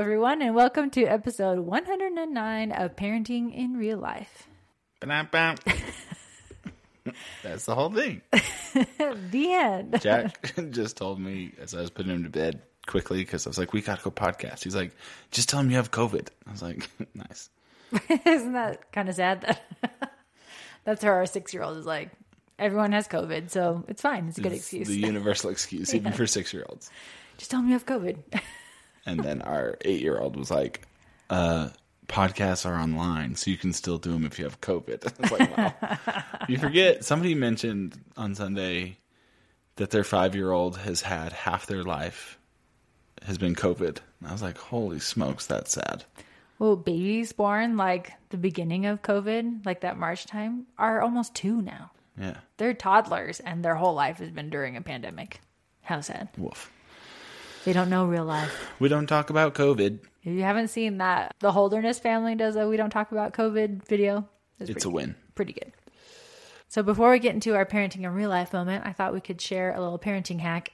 Everyone, and welcome to episode 109 of Parenting in Real Life. That's the whole thing. the end. Jack just told me as I was putting him to bed quickly because I was like, "We gotta go podcast." He's like, "Just tell him you have COVID." I was like, "Nice." Isn't that kind of sad? That that's how our six-year-old is like. Everyone has COVID, so it's fine. It's a good It's excuse. The universal excuse, even for six-year-olds. Just tell me you have COVID. And then our eight-year-old was like, uh, "Podcasts are online, so you can still do them if you have COVID." I was like, "Wow." you forget somebody mentioned on Sunday that their five-year-old has had half their life has been COVID. And I was like, "Holy smokes, that's sad." well, babies born like the beginning of COVID, like that March time, are almost two now. Yeah, They're toddlers, and their whole life has been during a pandemic. How sad. woof. They don't know real life. We don't talk about COVID. If you haven't seen that, the Holderness family does a We Don't Talk About COVID video. It's pretty a win. pretty good. So before we get into our parenting in real life moment, I thought we could share a little parenting hack.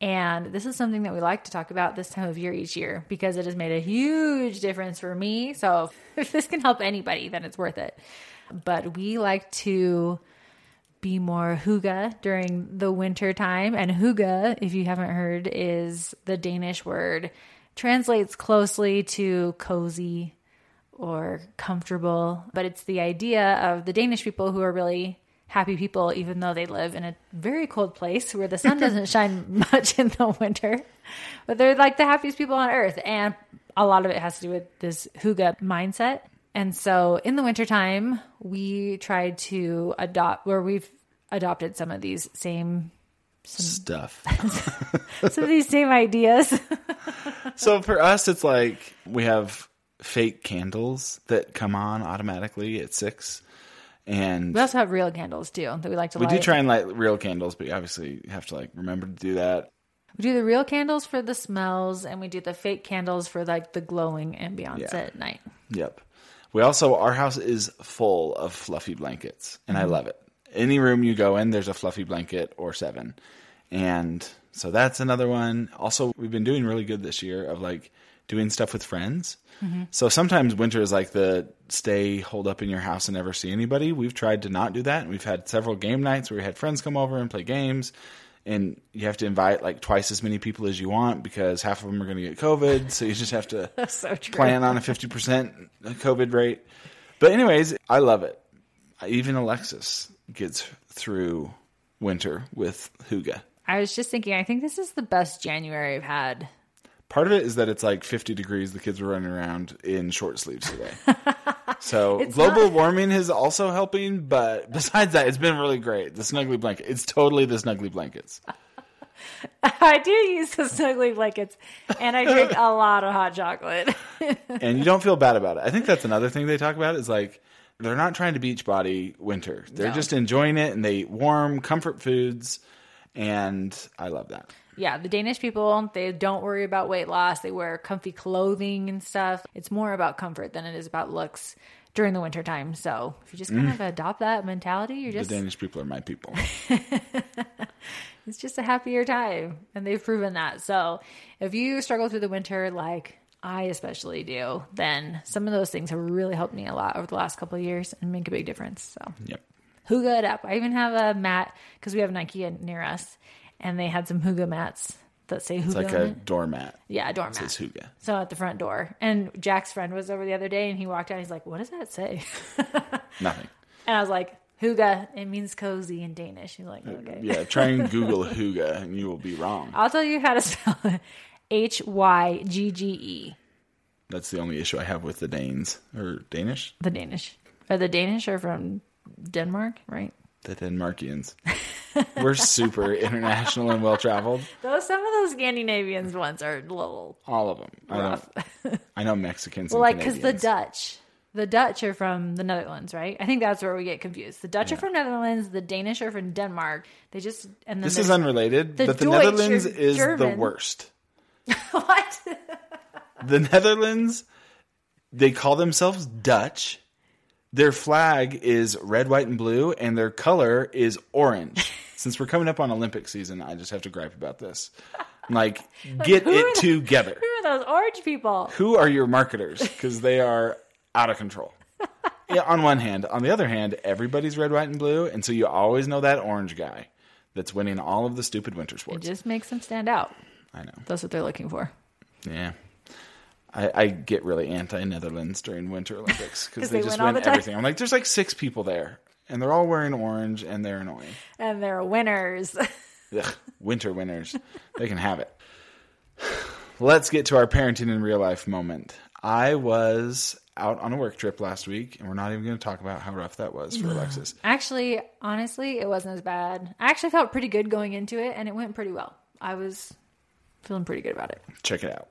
And this is something that we like to talk about this time of year each year because it has made a huge difference for me. So if this can help anybody, then it's worth it. But we like to be more hygge during the winter time. And hygge, if you haven't heard, is the Danish word, translates closely to cozy or comfortable. But it's the idea of the Danish people who are really happy people, even though they live in a very cold place where the sun doesn't shine much in the winter. But they're like the happiest people on earth. And a lot of it has to do with this hygge mindset. And so in the wintertime, we tried to adopt, where we've adopted some of these same, Stuff. some of these same ideas. so for us, it's like we have fake candles that come on automatically at six, and we also have real candles too that we like to light. we light. do try and light real candles, but you obviously have to like remember to do that. We do the real candles for the smells, and we do the fake candles for like the glowing ambiance Yeah. at night. Yep. We also our house is full of fluffy blankets, and I mm-hmm. love it. Any room you go in, there's a fluffy blanket or seven, and so that's another one. Also, we've been doing really good this year of like doing stuff with friends. Mm-hmm. So sometimes winter is like the stay hold up in your house and never see anybody. We've tried to not do that, and we've had several game nights where we had friends come over and play games. And you have to invite like twice as many people as you want because half of them are going to get COVID. So you just have to So plan on a 50% COVID rate. But, anyways, I love it. Even Alexis gets through winter with hygge. I was just thinking, I think this is the best January I've had. Part of it is that it's like 50 degrees. The kids were running around in short sleeves today. So It's global not- warming is also helping. But besides that, it's been really great. The snuggly blanket. It's totally the snuggly blankets. I do use the snuggly blankets, and I drink a lot of hot chocolate. and you don't feel bad about it. I think that's another thing they talk about is like they're not trying to beach body winter. They're No. just enjoying it and they eat warm comfort foods and I love that. yeah, the Danish people, they don't worry about weight loss. They wear comfy clothing and stuff. It's more about comfort than it is about looks during the winter time. So if you just kind of mm. adopt that mentality, you're just The Danish people are my people. it's just a happier time and they've proven that so if you struggle through the winter like i especially do then some of those things have really helped me a lot over the last couple of years and make a big difference so yep. hygge it up i even have a mat because we have an ikea near us and they had some hygge mats that say hygge It's like a it. doormat. yeah a It doormat says hygge. so at the front door and jack's friend was over the other day and he walked out he's like what does that say Nothing. and i was like hygge it means cozy in danish he's like uh, okay Yeah, try and Google Huga and you will be wrong. I'll tell you how to spell it. H Y G G E. That's the only issue I have with the Danes or Danish. The Danish. Are the Danish are from Denmark, right? The Denmarkians. We're super international and well traveled. Those some of those Scandinavians ones are a little All of them. I rough. know, I know Mexicans. well, like because the Dutch, the Dutch are from the Netherlands, right? I think that's where we get confused. The Dutch are from Netherlands. The Danish are from Denmark. They just and This is unrelated, the but the Deutsch Netherlands is the worst. what? The Netherlands, they call themselves Dutch. Their flag is red, white, and blue, and their color is orange. Since we're coming up on Olympic season, I just have to gripe about this. Like, get it the- together. Who are those orange people? Who are your marketers? Because they are out of control. Yeah, on one hand. On the other hand, everybody's red, white, and blue, and so you always know that orange guy that's winning all of the stupid winter sports. It sports. just makes them stand out. I know. That's what they're looking for. Yeah. I, I get really anti Netherlands during Winter Olympics because they, they just win win everything. I'm like, there's like six people there, and they're all wearing orange, and they're annoying. And they're winners. Ugh, winter winners. they can have it. Let's get to our parenting in real life moment. I was out on a work trip last week, and we're not even going to talk about how rough that was for Alexis. actually, honestly, it wasn't as bad. I actually felt pretty good going into it, and it went pretty well. I was feeling pretty good about it. check it out.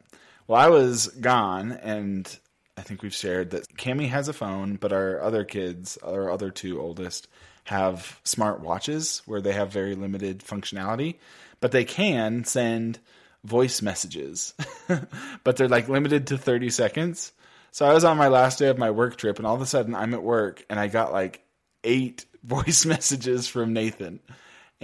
Well, I was gone, and I think we've shared that Cami has a phone, but our other kids, our other two oldest, have smart watches where they have very limited functionality, but they can send voice messages, but they're like limited to 30 seconds. So I was on my last day of my work trip, and all of a sudden I'm at work, and I got like eight voice messages from Nathan.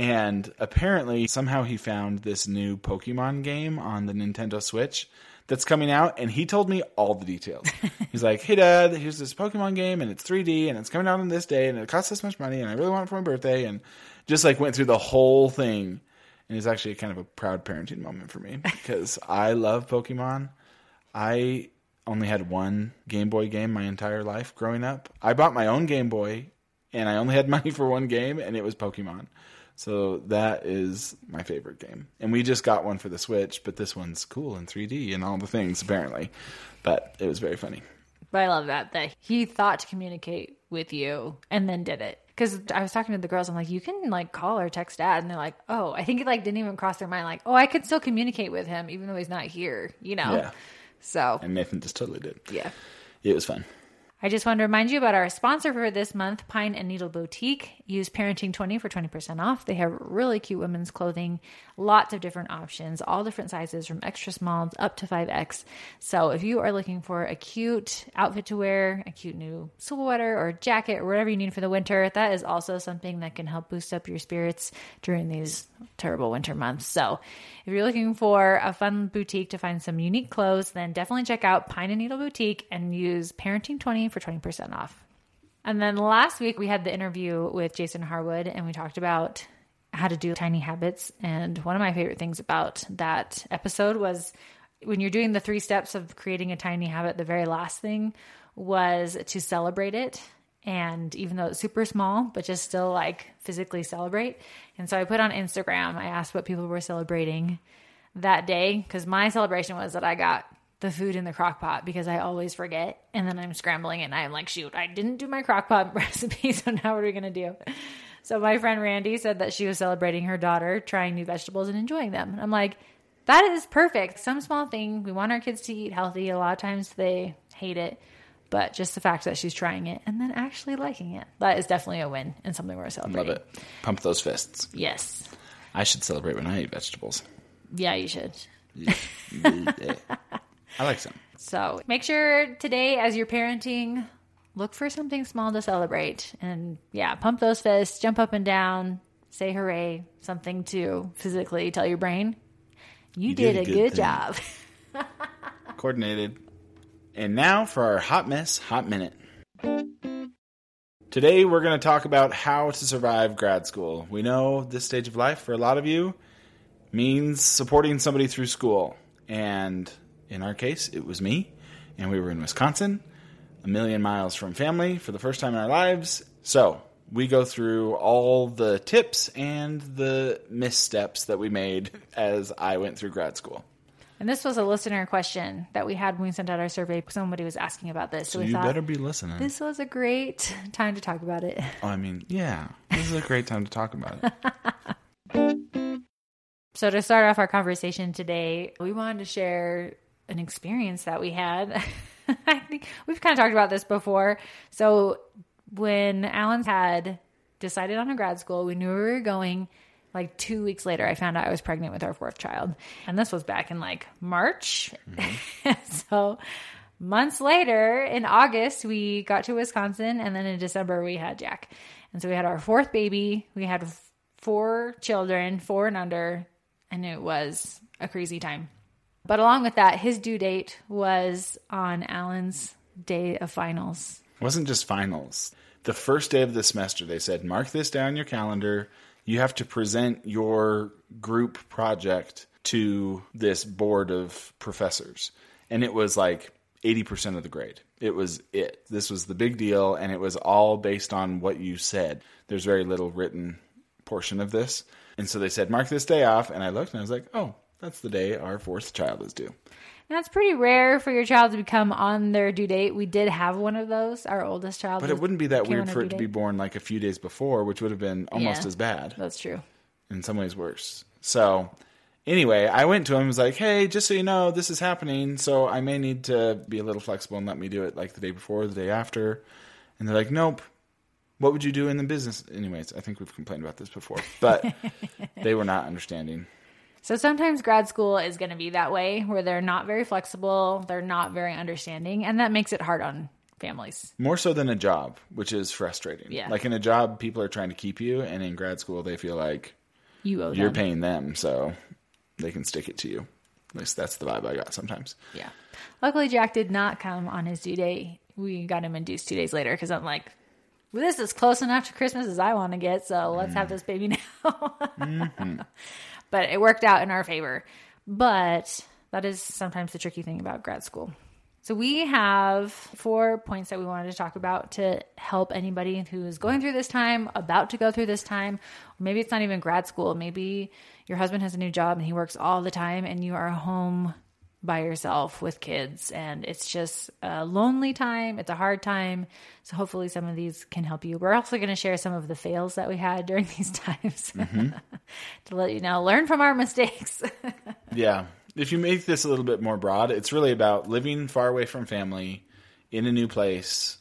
And apparently, somehow he found this new Pokemon game on the Nintendo Switch that's coming out, and he told me all the details. He's like, "Hey, Dad, here's this Pokemon game, and it's 3D, and it's coming out on this day, and it costs this much money, and I really want it for my birthday." And just like went through the whole thing, and it's actually kind of a proud parenting moment for me because I love Pokemon. I only had one Game Boy game my entire life growing up. I bought my own Game Boy, and I only had money for one game, and it was Pokemon. So that is my favorite game. And we just got one for the Switch, but this one's cool in 3D and all the things, apparently. But it was very funny. But I love that that he thought to communicate with you and then did it. Because I was talking to the girls, I'm like, you can like call or text dad, and they're like, oh, I think it like didn't even cross their mind, like, oh, I could still communicate with him even though he's not here, you know. Yeah. So And Nathan just totally did. yeah. It was fun. I just want to remind you about our sponsor for this month, Pine and Needle Boutique. Use Parenting 20 for 20% off. They have really cute women's clothing, lots of different options, all different sizes from extra small up to 5X. So if you are looking for a cute outfit to wear, a cute new sweater or jacket or whatever you need for the winter, that is also something that can help boost up your spirits during these terrible winter months. So if you're looking for a fun boutique to find some unique clothes, then definitely check out Pine and Needle Boutique and use Parenting 20 for 20% off. And then last week we had the interview with Jason Harwood and we talked about how to do tiny habits. And one of my favorite things about that episode was when you're doing the three steps of creating a tiny habit, the very last thing was to celebrate it. And even though it's super small, but just still like physically celebrate. And so I put on Instagram, I asked what people were celebrating that day because my celebration was that I got the food in the crock pot because I always forget. And then I'm scrambling and I'm like, shoot, I didn't do my crock pot recipe. So now what are we going to do? So my friend Randy said that she was celebrating her daughter trying new vegetables and enjoying them. I'm like, that is perfect. Some small thing. We want our kids to eat healthy. A lot of times they hate it, but just the fact that she's trying it and then actually liking it, that is definitely a win and something we're celebrating. Love it. Pump those fists. Yes. I should celebrate when I eat vegetables. Yeah, you should. I like some. So make sure today, as you're parenting, look for something small to celebrate. And yeah, pump those fists, jump up and down, say hooray, something to physically tell your brain, you, did, a good, thing." job. coordinated. And now for our hot mess, hot minute. Today we're going to talk about how to survive grad school. We know this stage of life for a lot of you means supporting somebody through school. And in our case, it was me. And we were in Wisconsin, a million miles from family for the first time in our lives. So we go through all the tips and the missteps that we made as I went through grad school. and this was a listener question that we had when we sent out our survey. Somebody was asking about this. So, So we you thought better be listening. this was a great time to talk about it. Oh, I mean, yeah. this is a great time to talk about it. So, to start off our conversation today, we wanted to share an experience that we had. I think we've kind of talked about this before. So, when Alan had decided on a grad school, we knew we were going. Like two weeks later, I found out I was pregnant with our fourth child. And this was back in like March. Mm-hmm. so, months later, in August, we got to Wisconsin. And then in December, we had Jack. And so we had our fourth baby. We had four children, four and under, and it was a crazy time. But along with that, his due date was on Alan's day of finals. It wasn't just finals. The first day of the semester, they said, mark this down your calendar. You have to present your group project to this board of professors. And it was like 80% of the grade. It was it. This was the big deal, and it was all based on what you said. There's very little written portion of this. And so they said, mark this day off. And I looked and I was like, oh, that's the day our fourth child is due. And that's pretty rare for your child to become on their due date. We did have one of those, our oldest child. But it wouldn't be that weird for it to be born like a few days before, which would have been almost Yeah. as bad. That's true. in some ways worse. So anyway, I went to him and was like, "Hey, just so you know, this is happening, so I may need to be a little flexible and let me do it like the day before, or the day after." And they're like, "Nope. What would you do in the business?" Anyways, I think we've complained about this before, but they were not understanding. So sometimes grad school is going to be that way where they're not very flexible, they're not very understanding, and that makes it hard on families. More so than a job, which is frustrating. Yeah. Like in a job, people are trying to keep you, and in grad school, they feel like You owe you're them. paying them, so they can stick it to you. At least that's the vibe I got sometimes. Yeah. Luckily, Jack did not come on his due date. We got him induced two days later because I'm like, well, this is close enough to Christmas as I want to get, so let's have mm. this baby now. Mm-hmm. But it worked out in our favor. But that is sometimes the tricky thing about grad school. So we have four points that we wanted to talk about to help anybody who is going through this time, about to go through this time. Maybe it's not even grad school. Maybe your husband has a new job and he works all the time and you are home by yourself with kids and it's just a lonely time. It's a hard time. So hopefully some of these can help you. We're also going to share some of the fails that we had during these times mm-hmm. to let you know, learn from our mistakes. Yeah. If you make this a little bit more broad, it's really about living far away from family in a new place,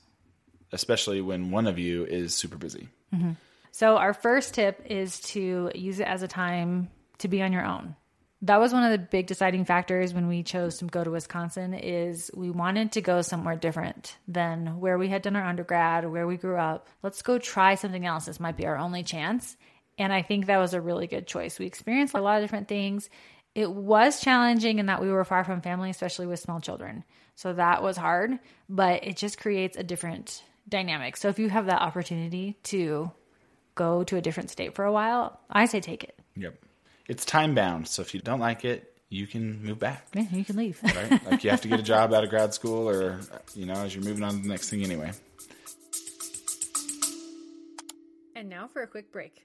especially when one of you is super busy. Mm-hmm. So, our first tip is to use it as a time to be on your own. That was one of the big deciding factors when we chose to go to Wisconsin is we wanted to go somewhere different than where we had done our undergrad where we grew up. Let's go try something else. This might be our only chance. And I think that was a really good choice. We experienced a lot of different things. It was challenging in that we were far from family, especially with small children. So that was hard, but it just creates a different dynamic. So if you have that opportunity to go to a different state for a while, I say take it. Yep. It's time bound, so if you don't like it, you can move back. Yeah, you can leave. Right? like you have to get a job out of grad school or you know, as you're moving on to the next thing anyway. and now for a quick break.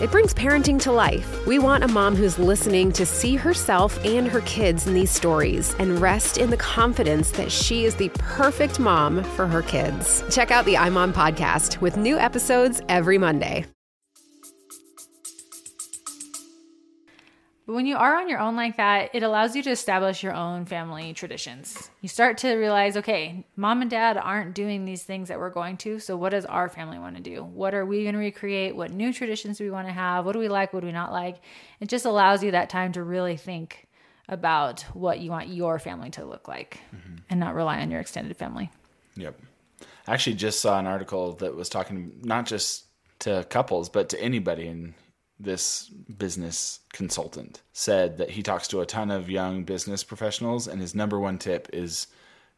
it brings parenting to life. We want a mom who's listening to see herself and her kids in these stories and rest in the confidence that she is the perfect mom for her kids. Check out the iMom podcast with new episodes every Monday. But when you are on your own like that, it allows you to establish your own family traditions. You start to realize, okay, mom and dad aren't doing these things that we're going to. So, what does our family want to do? What are we going to recreate? What new traditions do we want to have? What do we like? What do we not like? It just allows you that time to really think about what you want your family to look like mm-hmm. and not rely on your extended family. Yep. I actually just saw an article that was talking not just to couples, but to anybody. And this business consultant said that he talks to a ton of young business professionals, and his number one tip is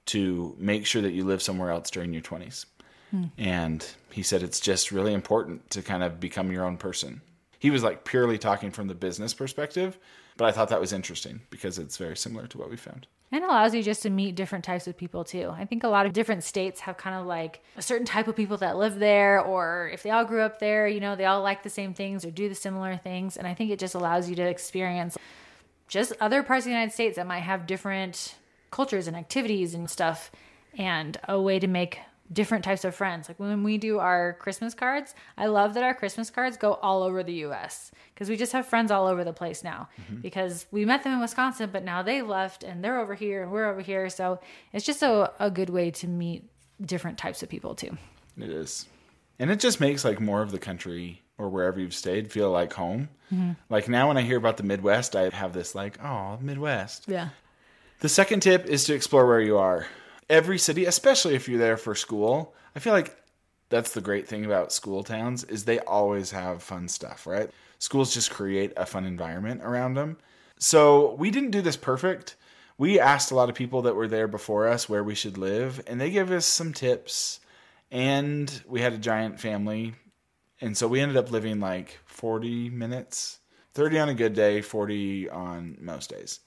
to make sure that you live somewhere else during your 20s. Hmm. And he said it's just really important to kind of become your own person. He was like purely talking from the business perspective, but I thought that was interesting because it's very similar to what we found. And allows you just to meet different types of people too. I think a lot of different states have kind of like a certain type of people that live there, or if they all grew up there, you know, they all like the same things or do the similar things. And I think it just allows you to experience just other parts of the United States that might have different cultures and activities and stuff, and a way to make different types of friends. Like when we do our Christmas cards, I love that our Christmas cards go all over the US because we just have friends all over the place now mm-hmm. because we met them in Wisconsin, but now they left and they're over here and we're over here. So it's just a, a good way to meet different types of people too. It is. And it just makes like more of the country or wherever you've stayed feel like home. Mm-hmm. Like now when I hear about the Midwest, I have this like, oh, Midwest. Yeah. The second tip is to explore where you are. Every city, especially if you're there for school, I feel like that's the great thing about school towns is they always have fun stuff, right? Schools just create a fun environment around them. So we didn't do this perfect. We asked a lot of people that were there before us where we should live, and they gave us some tips. And we had a giant family, and so we ended up living like 40 minutes, 30 on a good day, 40 on most days.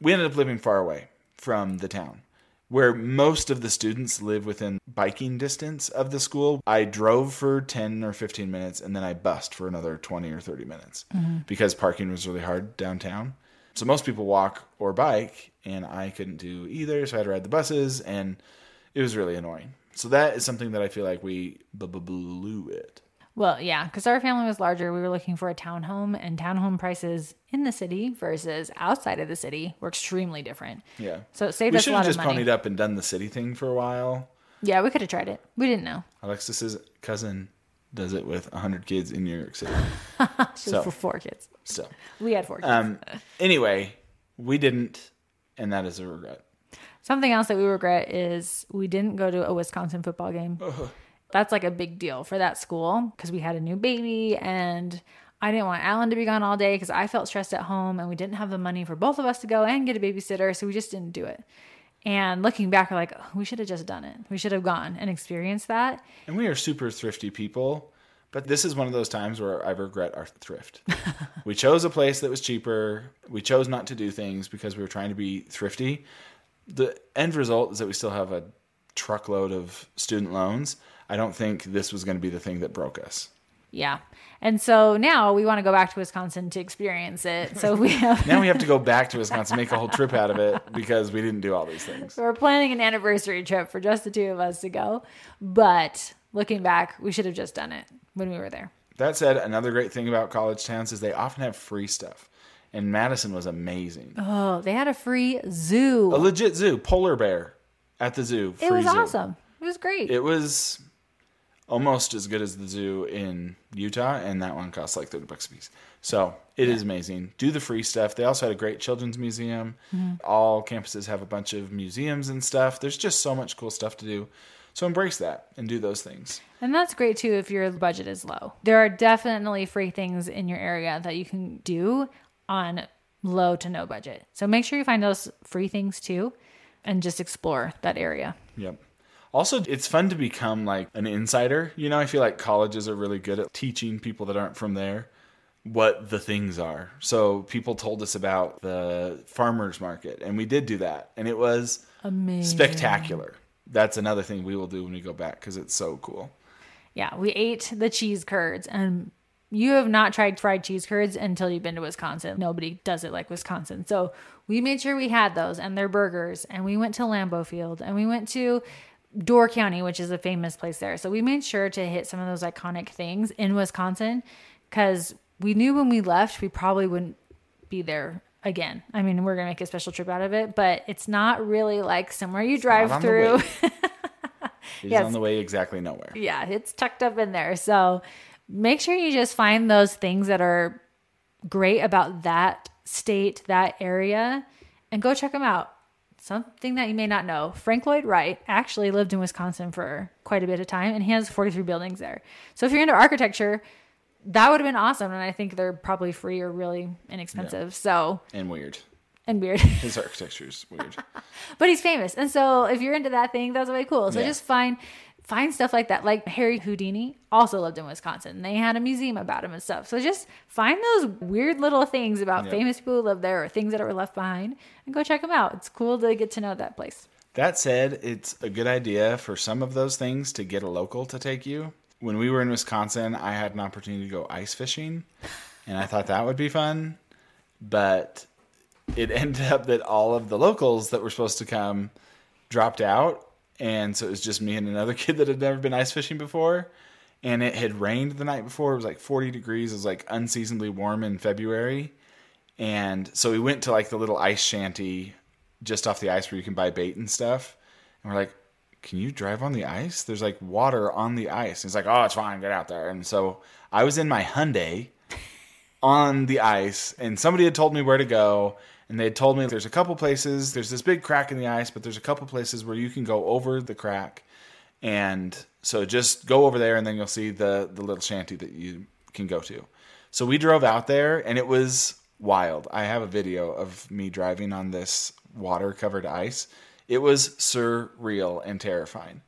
We ended up living far away from the town where most of the students live within biking distance of the school. I drove for 10 or 15 minutes and then I bussed for another 20 or 30 minutes mm-hmm. because parking was really hard downtown. So most people walk or bike and I couldn't do either, so I had to ride the buses and it was really annoying. So that is something that I feel like we blew it. Well, yeah, because our family was larger. We were looking for a townhome, and townhome prices in the city versus outside of the city were extremely different. Yeah. So it saved we us a should have just money. ponied up and done the city thing for a while. Yeah, we could have tried it. We didn't know. Alexis's cousin does it with 100 kids in New York City. So- for four kids. So, We had four kids. um, anyway, we didn't, and that is a regret. Something else that we regret is we didn't go to a Wisconsin football game. That's like a big deal for that school because we had a new baby and I didn't want Alan to be gone all day because I felt stressed at home and we didn't have the money for both of us to go and get a babysitter. So we just didn't do it. And looking back, we're like, "Oh, we should have just done it. We should have gone and experienced that. And we are super thrifty people, but this is one of those times where I regret our thrift. we chose a place that was cheaper. We chose not to do things because we were trying to be thrifty. The end result is that we still have a truckload of student loans. I don't think this was going to be the thing that broke us. Yeah. And so now we want to go back to Wisconsin to experience it. So we have. Now we have to go back to Wisconsin, make a whole trip out of it because we didn't do all these things. So we're planning an anniversary trip for just the two of us to go. But looking back, we should have just done it when we were there. That said, another great thing about college towns is they often have free stuff. And Madison was amazing. Oh, they had a free zoo. A legit zoo, polar bear at the zoo. it was zoo. awesome. It was great. It was almost as good as the zoo in Utah, and that one costs like 30 bucks a piece. So it is amazing. Do the free stuff. They also had a great children's museum. Mm-hmm. All campuses have a bunch of museums and stuff. There's just so much cool stuff to do. So embrace that and do those things. and that's great too if your budget is low. There are definitely free things in your area that you can do on low to no budget. So make sure you find those free things too and just explore that area. Yep. Also, it's fun to become like an insider. You know, I feel like colleges are really good at teaching people that aren't from there what the things are. So people told us about the farmers market, and we did do that, and it was Amazing. spectacular. That's another thing we will do when we go back because it's so cool. Yeah, we ate the cheese curds and you have not tried fried cheese curds until you've been to Wisconsin. Nobody does it like Wisconsin. So we made sure we had those and their burgers. And we went to Lambeau Field and we went to Door County, which is a famous place there. So we made sure to hit some of those iconic things in Wisconsin because we knew when we left, we probably wouldn't be there again. I mean, we're going to make a special trip out of it, but it's not really like somewhere you drive through. way. It is Yes. on the way exactly nowhere. yeah, it's tucked up in there. So make sure you just find those things that are great about that state, that area, and go check them out. Something that you may not know Frank Lloyd Wright actually lived in Wisconsin for quite a bit of time, and he has 43 buildings there. So if you're into architecture, that would have been awesome. And I think they're probably free or really inexpensive. So, And weird. and weird. His architecture is weird. but he's famous. And so if you're into that thing, that's way cool. So Yeah. just find find stuff like that. Like Harry Houdini also lived in Wisconsin. They had a museum about him and stuff. So just find those weird little things about Yep. famous people who lived there or things that were left behind and go check them out. It's cool to get to know that place. That said, it's a good idea for some of those things to get a local to take you. When we were in Wisconsin, I had an opportunity to go ice fishing, and I thought that would be fun. But it ended up that all of the locals that were supposed to come dropped out. And so it was just me and another kid that had never been ice fishing before. And it had rained the night before. It was like 40 degrees. It was like unseasonably warm in February. And so we went to like the little ice shanty just off the ice where you can buy bait and stuff. And we're like, can you drive on the ice? There's like water on the ice. And he's like, oh, it's fine. Get out there. And so I was in my Hyundai on the ice, and somebody had told me where to go. And they had told me there's a couple places, there's this big crack in the ice, but there's a couple places where you can go over the crack. And so just go over there, and then you'll see the, the little shanty that you can go to. So we drove out there, and it was wild. I have a video of me driving on this water covered ice. It was surreal and terrifying.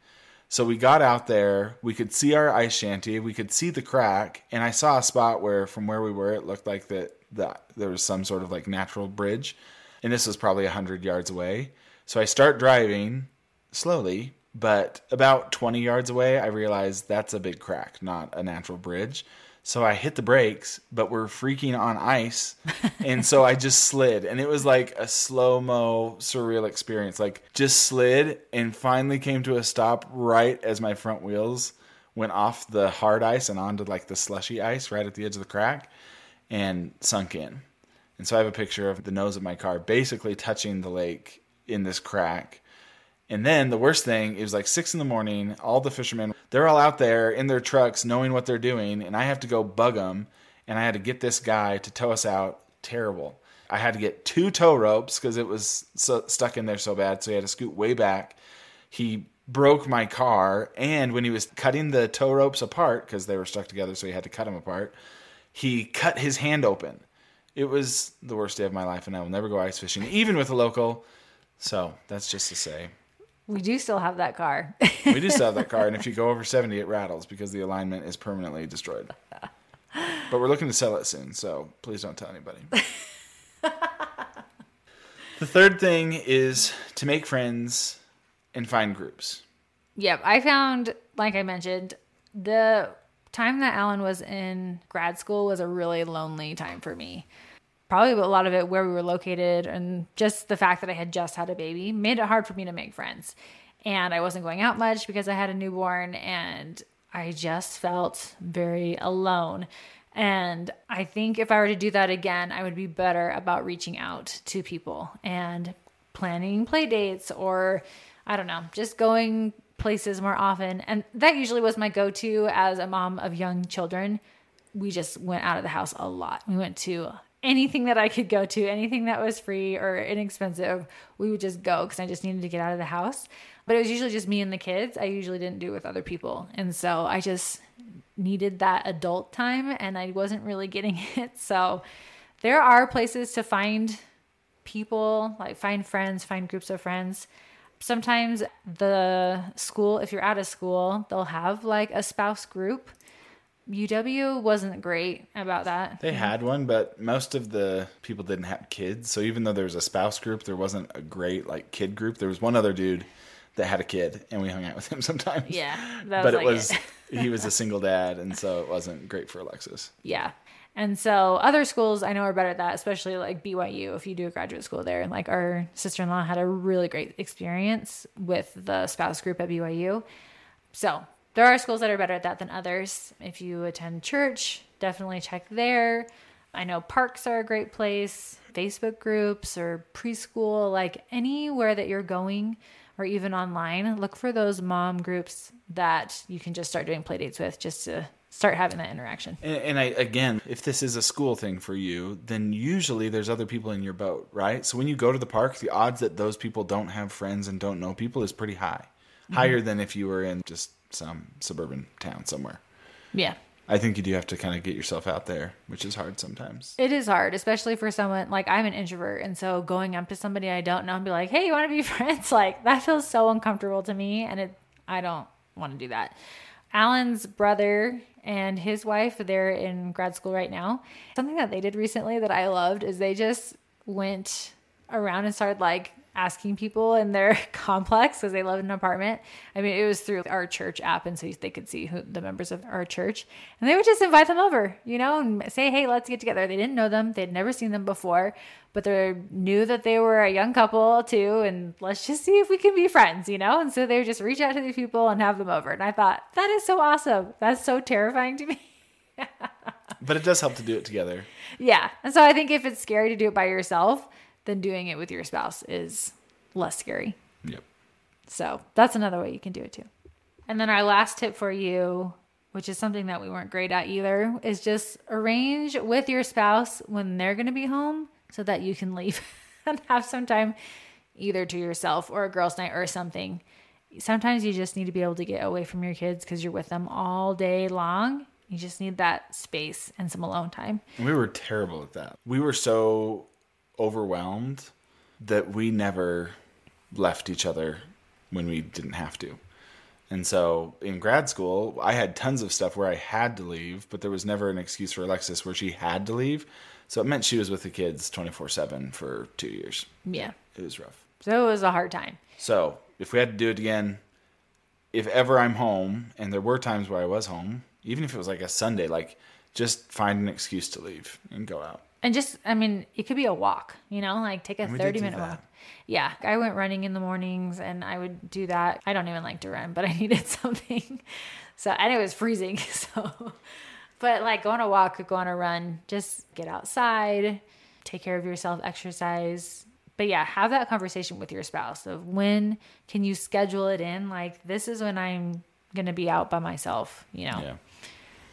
So we got out there, we could see our ice shanty, we could see the crack, and I saw a spot where from where we were it looked like that that there was some sort of like natural bridge. And this was probably 100 yards away. So I start driving slowly, but about 20 yards away I realize that's a big crack, not a natural bridge. So I hit the brakes, but we're freaking on ice. and so I just slid. And it was like a slow mo, surreal experience. Like just slid and finally came to a stop right as my front wheels went off the hard ice and onto like the slushy ice right at the edge of the crack and sunk in. And so I have a picture of the nose of my car basically touching the lake in this crack. And then the worst thing is like six in the morning, all the fishermen, they're all out there in their trucks knowing what they're doing. And I have to go bug them. And I had to get this guy to tow us out. Terrible. I had to get two tow ropes because it was so, stuck in there so bad. So he had to scoot way back. He broke my car. And when he was cutting the tow ropes apart, because they were stuck together, so he had to cut them apart, he cut his hand open. It was the worst day of my life. And I will never go ice fishing, even with a local. So that's just to say. We do still have that car. We do still have that car, and if you go over 70, it rattles because the alignment is permanently destroyed. But we're looking to sell it soon, so please don't tell anybody. the third thing is to make friends and find groups. Yep, I found, like I mentioned, the time that Alan was in grad school was a really lonely time for me. Probably a lot of it where we were located and just the fact that I had just had a baby made it hard for me to make friends. And I wasn't going out much because I had a newborn and I just felt very alone. And I think if I were to do that again, I would be better about reaching out to people and planning play dates or I don't know, just going places more often. And that usually was my go to as a mom of young children. We just went out of the house a lot. We went to anything that I could go to, anything that was free or inexpensive. We would just go because I just needed to get out of the house. But it was usually just me and the kids. I usually didn't do it with other people. And so I just needed that adult time and I wasn't really getting it. So there are places to find people, like find friends, find groups of friends. Sometimes the school, if you're at a school, they'll have like a spouse group. UW wasn't great about that. They had one, but most of the people didn't have kids. So even though there was a spouse group, there wasn't a great like kid group. There was one other dude that had a kid, and we hung out with him sometimes. Yeah, but it like was it. he was a single dad, and so it wasn't great for Alexis. Yeah. And so other schools I know are better at that, especially like BYU if you do a graduate school there. Like our sister in law had a really great experience with the spouse group at BYU. So there are schools that are better at that than others. If you attend church, definitely check there. I know parks are a great place, Facebook groups or preschool, like anywhere that you're going or even online, look for those mom groups that you can just start doing play dates with just to start having that interaction. And, and I again, if this is a school thing for you, then usually there's other people in your boat, right? So when you go to the park, the odds that those people don't have friends and don't know people is pretty high, mm-hmm. higher than if you were in just some suburban town somewhere. Yeah. I think you do have to kind of get yourself out there, which is hard sometimes. It is hard, especially for someone like I'm an introvert. And so going up to somebody I don't know and be like, hey, you want to be friends? Like that feels so uncomfortable to me. And it, I don't want to do that. Alan's brother and his wife, they're in grad school right now. Something that they did recently that I loved is they just went around and started like asking people in their complex because they live in an apartment. I mean, it was through our church app, and so they could see who the members of our church, and they would just invite them over, you know, and say, "Hey, let's get together." They didn't know them; they'd never seen them before, but they knew that they were a young couple too, and let's just see if we can be friends, you know. And so they would just reach out to these people and have them over, and I thought that is so awesome. That's so terrifying to me. But it does help to do it together. Yeah. And so I think if it's scary to do it by yourself, then doing it with your spouse is less scary. Yep. So that's another way you can do it too. And then our last tip for you, which is something that we weren't great at either, is just arrange with your spouse when they're going to be home so that you can leave and have some time either to yourself or a girls' night or something. Sometimes you just need to be able to get away from your kids because you're with them all day long. You just need that space and some alone time. We were terrible at that. We were so overwhelmed that we never left each other when we didn't have to. And so in grad school, I had tons of stuff where I had to leave, but there was never an excuse for Alexis where she had to leave. So it meant she was with the kids 24 7 for two years. Yeah. It was rough. So it was a hard time. So if we had to do it again, if ever I'm home, and there were times where I was home, even if it was like a Sunday, like just find an excuse to leave and go out. And just, I mean, it could be a walk, you know, like take a 30 minute walk. Yeah. I went running in the mornings and I would do that. I don't even like to run, but I needed something. So, and it was freezing. So, but like go on a walk, go on a run, just get outside, take care of yourself, exercise. But yeah, have that conversation with your spouse of when can you schedule it in? Like, this is when I'm going to be out by myself, you know? Yeah.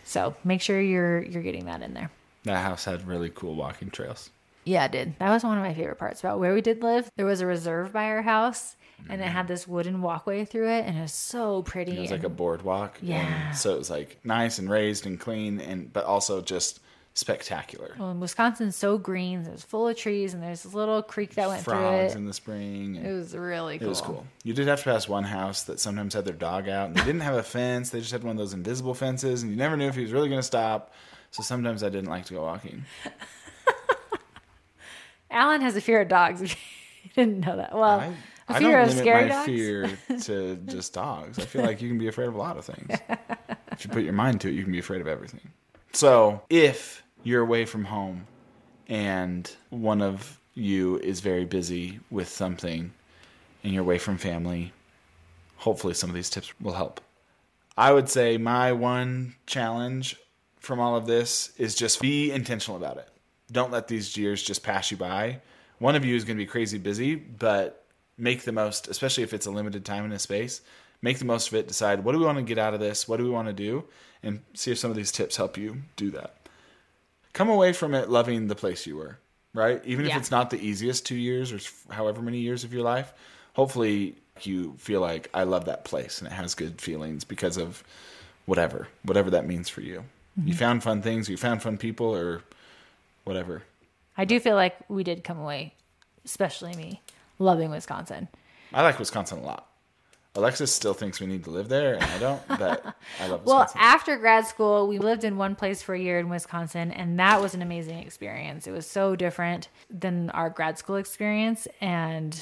So make sure you're, you're getting that in there. That house had really cool walking trails. Yeah, it did. That was one of my favorite parts about where we did live. There was a reserve by our house, and it mm-hmm. had this wooden walkway through it, and it was so pretty. It was like a boardwalk. Yeah. So it was like nice and raised and clean and but also just spectacular. well, and Wisconsin's so green. It was full of trees, and there's this little creek that went Frogs through it. in the spring. it was really cool. it was cool. You did have to pass one house that sometimes had their dog out and they didn't have a fence. They just had one of those invisible fences and you never knew if he was really going to stop. So sometimes I didn't like to go walking. Alan has a fear of dogs. If you didn't know that. Well, I, a I fear of scary dogs. fear to just dogs. I feel like you can be afraid of a lot of things. if you put your mind to it, you can be afraid of everything. So if you're away from home and one of you is very busy with something and you're away from family, hopefully some of these tips will help. I would say my one challenge from all of this is just be intentional about it. Don't let these years just pass you by. One of you is going to be crazy busy, but make the most, especially if it's a limited time and a space. Make the most of it. Decide what do we want to get out of this? What do we want to do? And see if some of these tips help you do that. Come away from it loving the place you were, right? Even if it's not the easiest two years or however many years of your life, hopefully you feel like I love that place and it has good feelings because of whatever, whatever that means for you. You mm-hmm. found fun things, you found fun people, or whatever. I do feel like we did come away, especially me, loving Wisconsin. I like Wisconsin a lot. Alexis still thinks we need to live there, and I don't, but I love Well, after grad school, we lived in one place for a year in Wisconsin, and that was an amazing experience. It was so different than our grad school experience, and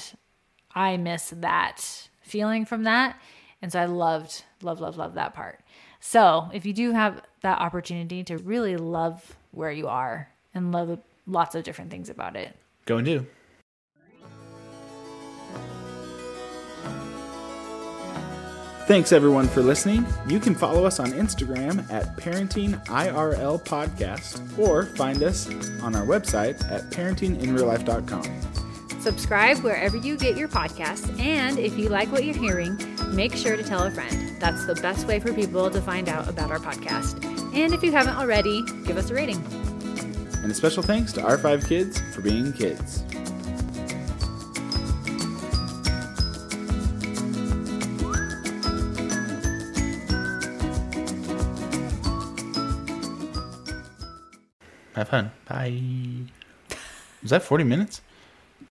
I miss that feeling from that. And so I loved, love, love, love that part. So if you do have that opportunity to really love where you are and love lots of different things about it, Go and do. Thanks everyone for listening. You can follow us on Instagram at Parenting IRL Podcast or find us on our website at parentinginreallife.com. Subscribe wherever you get your podcasts, and if you like what you're hearing, make sure to tell a friend. That's the best way for people to find out about our podcast. And if you haven't already, give us a rating. And a special thanks to our five kids for being kids. Have fun. Bye. Was that 40 minutes?